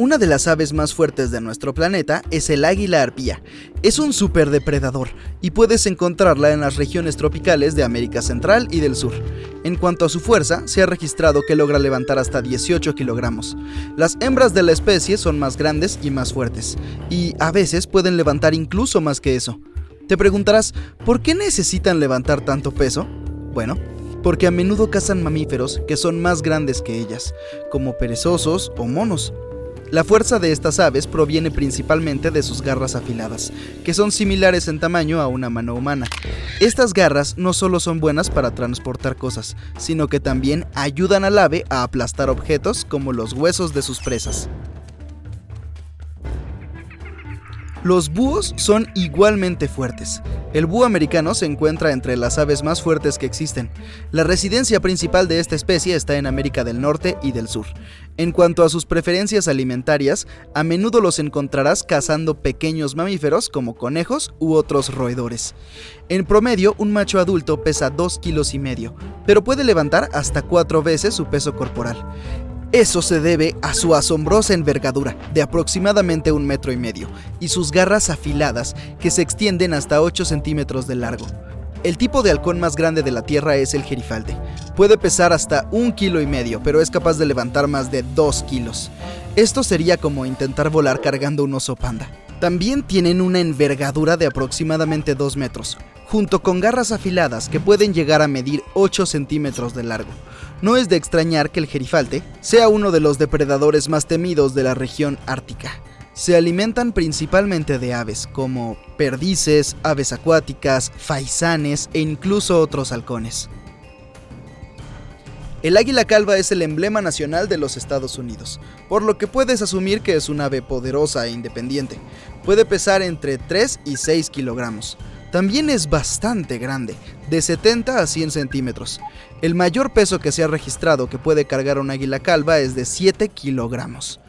Una de las aves más fuertes de nuestro planeta es el águila arpía. Es un superdepredador y puedes encontrarla en las regiones tropicales de América Central y del Sur. En cuanto a su fuerza, se ha registrado que logra levantar hasta 18 kilogramos. Las hembras de la especie son más grandes y más fuertes, y a veces pueden levantar incluso más que eso. Te preguntarás, ¿por qué necesitan levantar tanto peso? Bueno, porque a menudo cazan mamíferos que son más grandes que ellas, como perezosos o monos. La fuerza de estas aves proviene principalmente de sus garras afiladas, que son similares en tamaño a una mano humana. Estas garras no solo son buenas para transportar cosas, sino que también ayudan al ave a aplastar objetos como los huesos de sus presas. Los búhos son igualmente fuertes. El búho americano se encuentra entre las aves más fuertes que existen. La residencia principal de esta especie está en América del Norte y del Sur. En cuanto a sus preferencias alimentarias, a menudo los encontrarás cazando pequeños mamíferos como conejos u otros roedores. En promedio, un macho adulto pesa 2 kilos y medio, pero puede levantar hasta 4 veces su peso corporal. Eso se debe a su asombrosa envergadura, de aproximadamente un metro y medio, y sus garras afiladas, que se extienden hasta 8 centímetros de largo. El tipo de halcón más grande de la Tierra es el gerifalde. Puede pesar hasta un kilo y medio, pero es capaz de levantar más de 2 kilos. Esto sería como intentar volar cargando un oso panda. También tienen una envergadura de aproximadamente 2 metros, junto con garras afiladas que pueden llegar a medir 8 centímetros de largo. No es de extrañar que el gerifalte sea uno de los depredadores más temidos de la región ártica. Se alimentan principalmente de aves como perdices, aves acuáticas, faisanes e incluso otros halcones. El águila calva es el emblema nacional de los Estados Unidos, por lo que puedes asumir que es un ave poderosa e independiente. Puede pesar entre 3 y 6 kilogramos. También es bastante grande, de 70 a 100 centímetros. El mayor peso que se ha registrado que puede cargar un águila calva es de 7 kilogramos.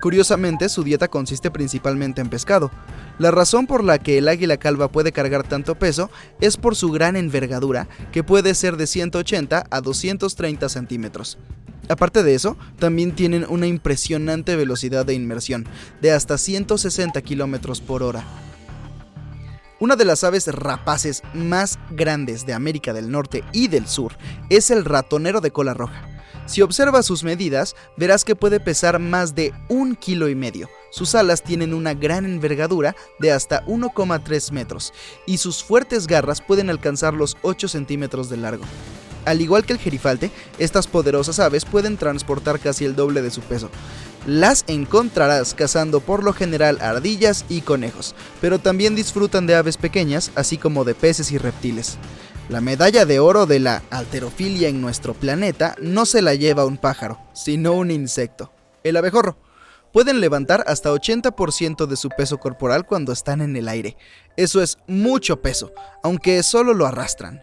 Curiosamente, su dieta consiste principalmente en pescado. La razón por la que el águila calva puede cargar tanto peso es por su gran envergadura, que puede ser de 180 a 230 centímetros. Aparte de eso, también tienen una impresionante velocidad de inmersión, de hasta 160 kilómetros por hora. Una de las aves rapaces más grandes de América del Norte y del Sur es el ratonero de cola roja. Si observas sus medidas, verás que puede pesar más de un kilo y medio. Sus alas tienen una gran envergadura de hasta 1,3 metros y sus fuertes garras pueden alcanzar los 8 centímetros de largo. Al igual que el gerifalte, estas poderosas aves pueden transportar casi el doble de su peso. Las encontrarás cazando por lo general ardillas y conejos, pero también disfrutan de aves pequeñas, así como de peces y reptiles. La medalla de oro de la alterofilia en nuestro planeta no se la lleva un pájaro, sino un insecto, el abejorro. Pueden levantar hasta 80% de su peso corporal cuando están en el aire. Eso es mucho peso, aunque solo lo arrastran.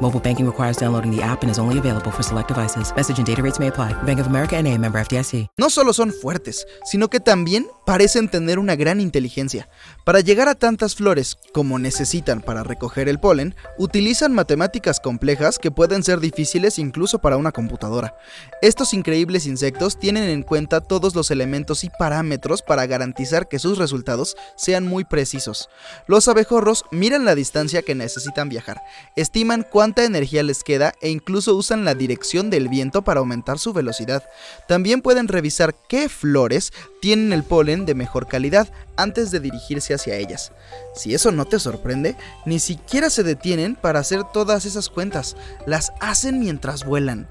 Mobile banking requires downloading the app and is only available for select devices. Message and data rates may apply. Bank of America NA, member FDIC. No solo son fuertes, sino que también parecen tener una gran inteligencia. Para llegar a tantas flores como necesitan para recoger el polen, utilizan matemáticas complejas que pueden ser difíciles incluso para una computadora. Estos increíbles insectos tienen en cuenta todos los elementos y parámetros para garantizar que sus resultados sean muy precisos. Los abejorros miran la distancia que necesitan viajar, estiman cuánta energía les queda e incluso usan la dirección del viento para aumentar su velocidad. También pueden revisar qué flores tienen el polen de mejor calidad antes de dirigirse hacia ellas. Si eso no te sorprende, ni siquiera se detienen para hacer todas esas cuentas, las hacen mientras vuelan.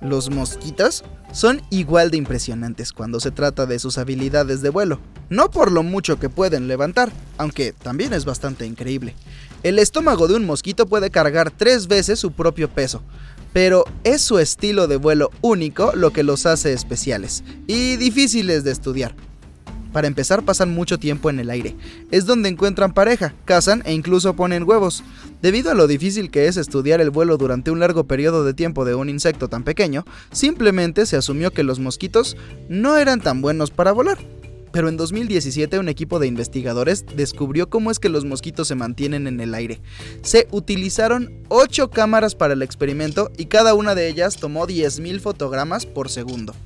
Los mosquitos son igual de impresionantes cuando se trata de sus habilidades de vuelo, no por lo mucho que pueden levantar, aunque también es bastante increíble. El estómago de un mosquito puede cargar tres veces su propio peso, pero es su estilo de vuelo único lo que los hace especiales y difíciles de estudiar. Para empezar pasan mucho tiempo en el aire. Es donde encuentran pareja, cazan e incluso ponen huevos. Debido a lo difícil que es estudiar el vuelo durante un largo periodo de tiempo de un insecto tan pequeño, simplemente se asumió que los mosquitos no eran tan buenos para volar. Pero en 2017 un equipo de investigadores descubrió cómo es que los mosquitos se mantienen en el aire. Se utilizaron 8 cámaras para el experimento y cada una de ellas tomó 10.000 fotogramas por segundo.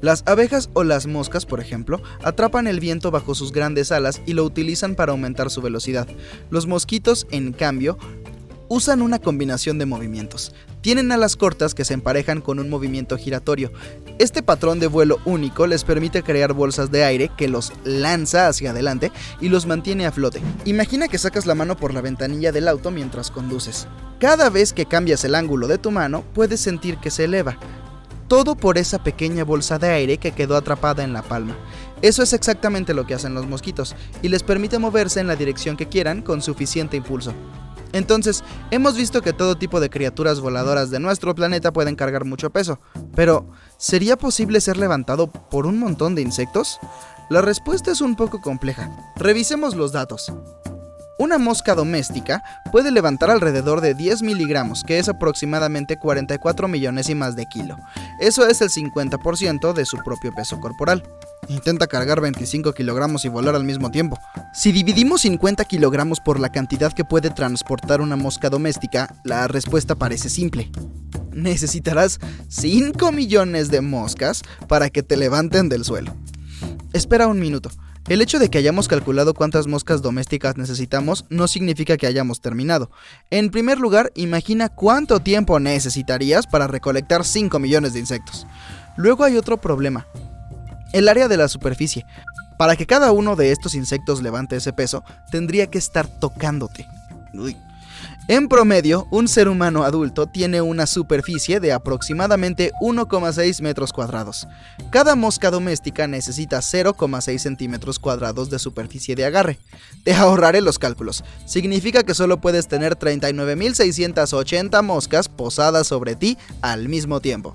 Las abejas o las moscas, por ejemplo, atrapan el viento bajo sus grandes alas y lo utilizan para aumentar su velocidad. Los mosquitos, en cambio, usan una combinación de movimientos. Tienen alas cortas que se emparejan con un movimiento giratorio. Este patrón de vuelo único les permite crear bolsas de aire que los lanza hacia adelante y los mantiene a flote. Imagina que sacas la mano por la ventanilla del auto mientras conduces. Cada vez que cambias el ángulo de tu mano, puedes sentir que se eleva todo por esa pequeña bolsa de aire que quedó atrapada en la palma. Eso es exactamente lo que hacen los mosquitos, y les permite moverse en la dirección que quieran con suficiente impulso. Entonces, hemos visto que todo tipo de criaturas voladoras de nuestro planeta pueden cargar mucho peso, pero ¿sería posible ser levantado por un montón de insectos? La respuesta es un poco compleja. Revisemos los datos. Una mosca doméstica puede levantar alrededor de 10 miligramos, que es aproximadamente 44 millones y más de kilo. Eso es el 50% de su propio peso corporal. Intenta cargar 25 kilogramos y volar al mismo tiempo. Si dividimos 50 kilogramos por la cantidad que puede transportar una mosca doméstica, la respuesta parece simple. Necesitarás 5 millones de moscas para que te levanten del suelo. Espera un minuto. El hecho de que hayamos calculado cuántas moscas domésticas necesitamos no significa que hayamos terminado. En primer lugar, imagina cuánto tiempo necesitarías para recolectar 5 millones de insectos. Luego hay otro problema. El área de la superficie. Para que cada uno de estos insectos levante ese peso, tendría que estar tocándote. Uy, en promedio, un ser humano adulto tiene una superficie de aproximadamente 1,6 metros cuadrados. Cada mosca doméstica necesita 0,6 centímetros cuadrados de superficie de agarre. Te ahorraré los cálculos. Significa que solo puedes tener 39.680 moscas posadas sobre ti al mismo tiempo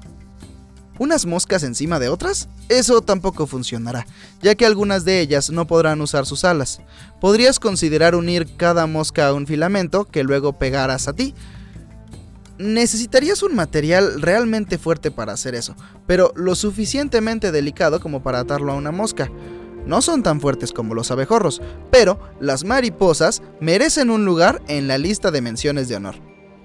unas moscas encima de otras? Eso tampoco funcionará, ya que algunas de ellas no podrán usar sus alas. Podrías considerar unir cada mosca a un filamento que luego pegarás a ti. Necesitarías un material realmente fuerte para hacer eso, pero lo suficientemente delicado como para atarlo a una mosca. No son tan fuertes como los abejorros, pero las mariposas merecen un lugar en la lista de menciones de honor.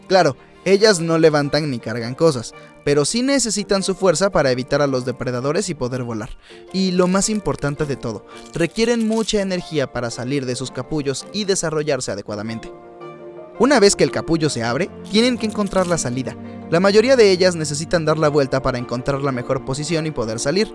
Claro, ellas no levantan ni cargan cosas, pero sí necesitan su fuerza para evitar a los depredadores y poder volar. Y lo más importante de todo, requieren mucha energía para salir de sus capullos y desarrollarse adecuadamente. Una vez que el capullo se abre, tienen que encontrar la salida. La mayoría de ellas necesitan dar la vuelta para encontrar la mejor posición y poder salir.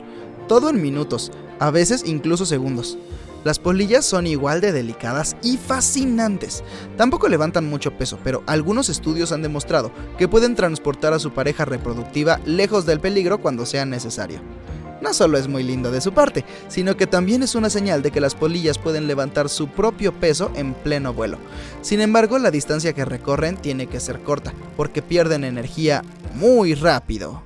Todo en minutos, a veces incluso segundos. Las polillas son igual de delicadas y fascinantes. Tampoco levantan mucho peso, pero algunos estudios han demostrado que pueden transportar a su pareja reproductiva lejos del peligro cuando sea necesario. No solo es muy lindo de su parte, sino que también es una señal de que las polillas pueden levantar su propio peso en pleno vuelo. Sin embargo, la distancia que recorren tiene que ser corta, porque pierden energía muy rápido.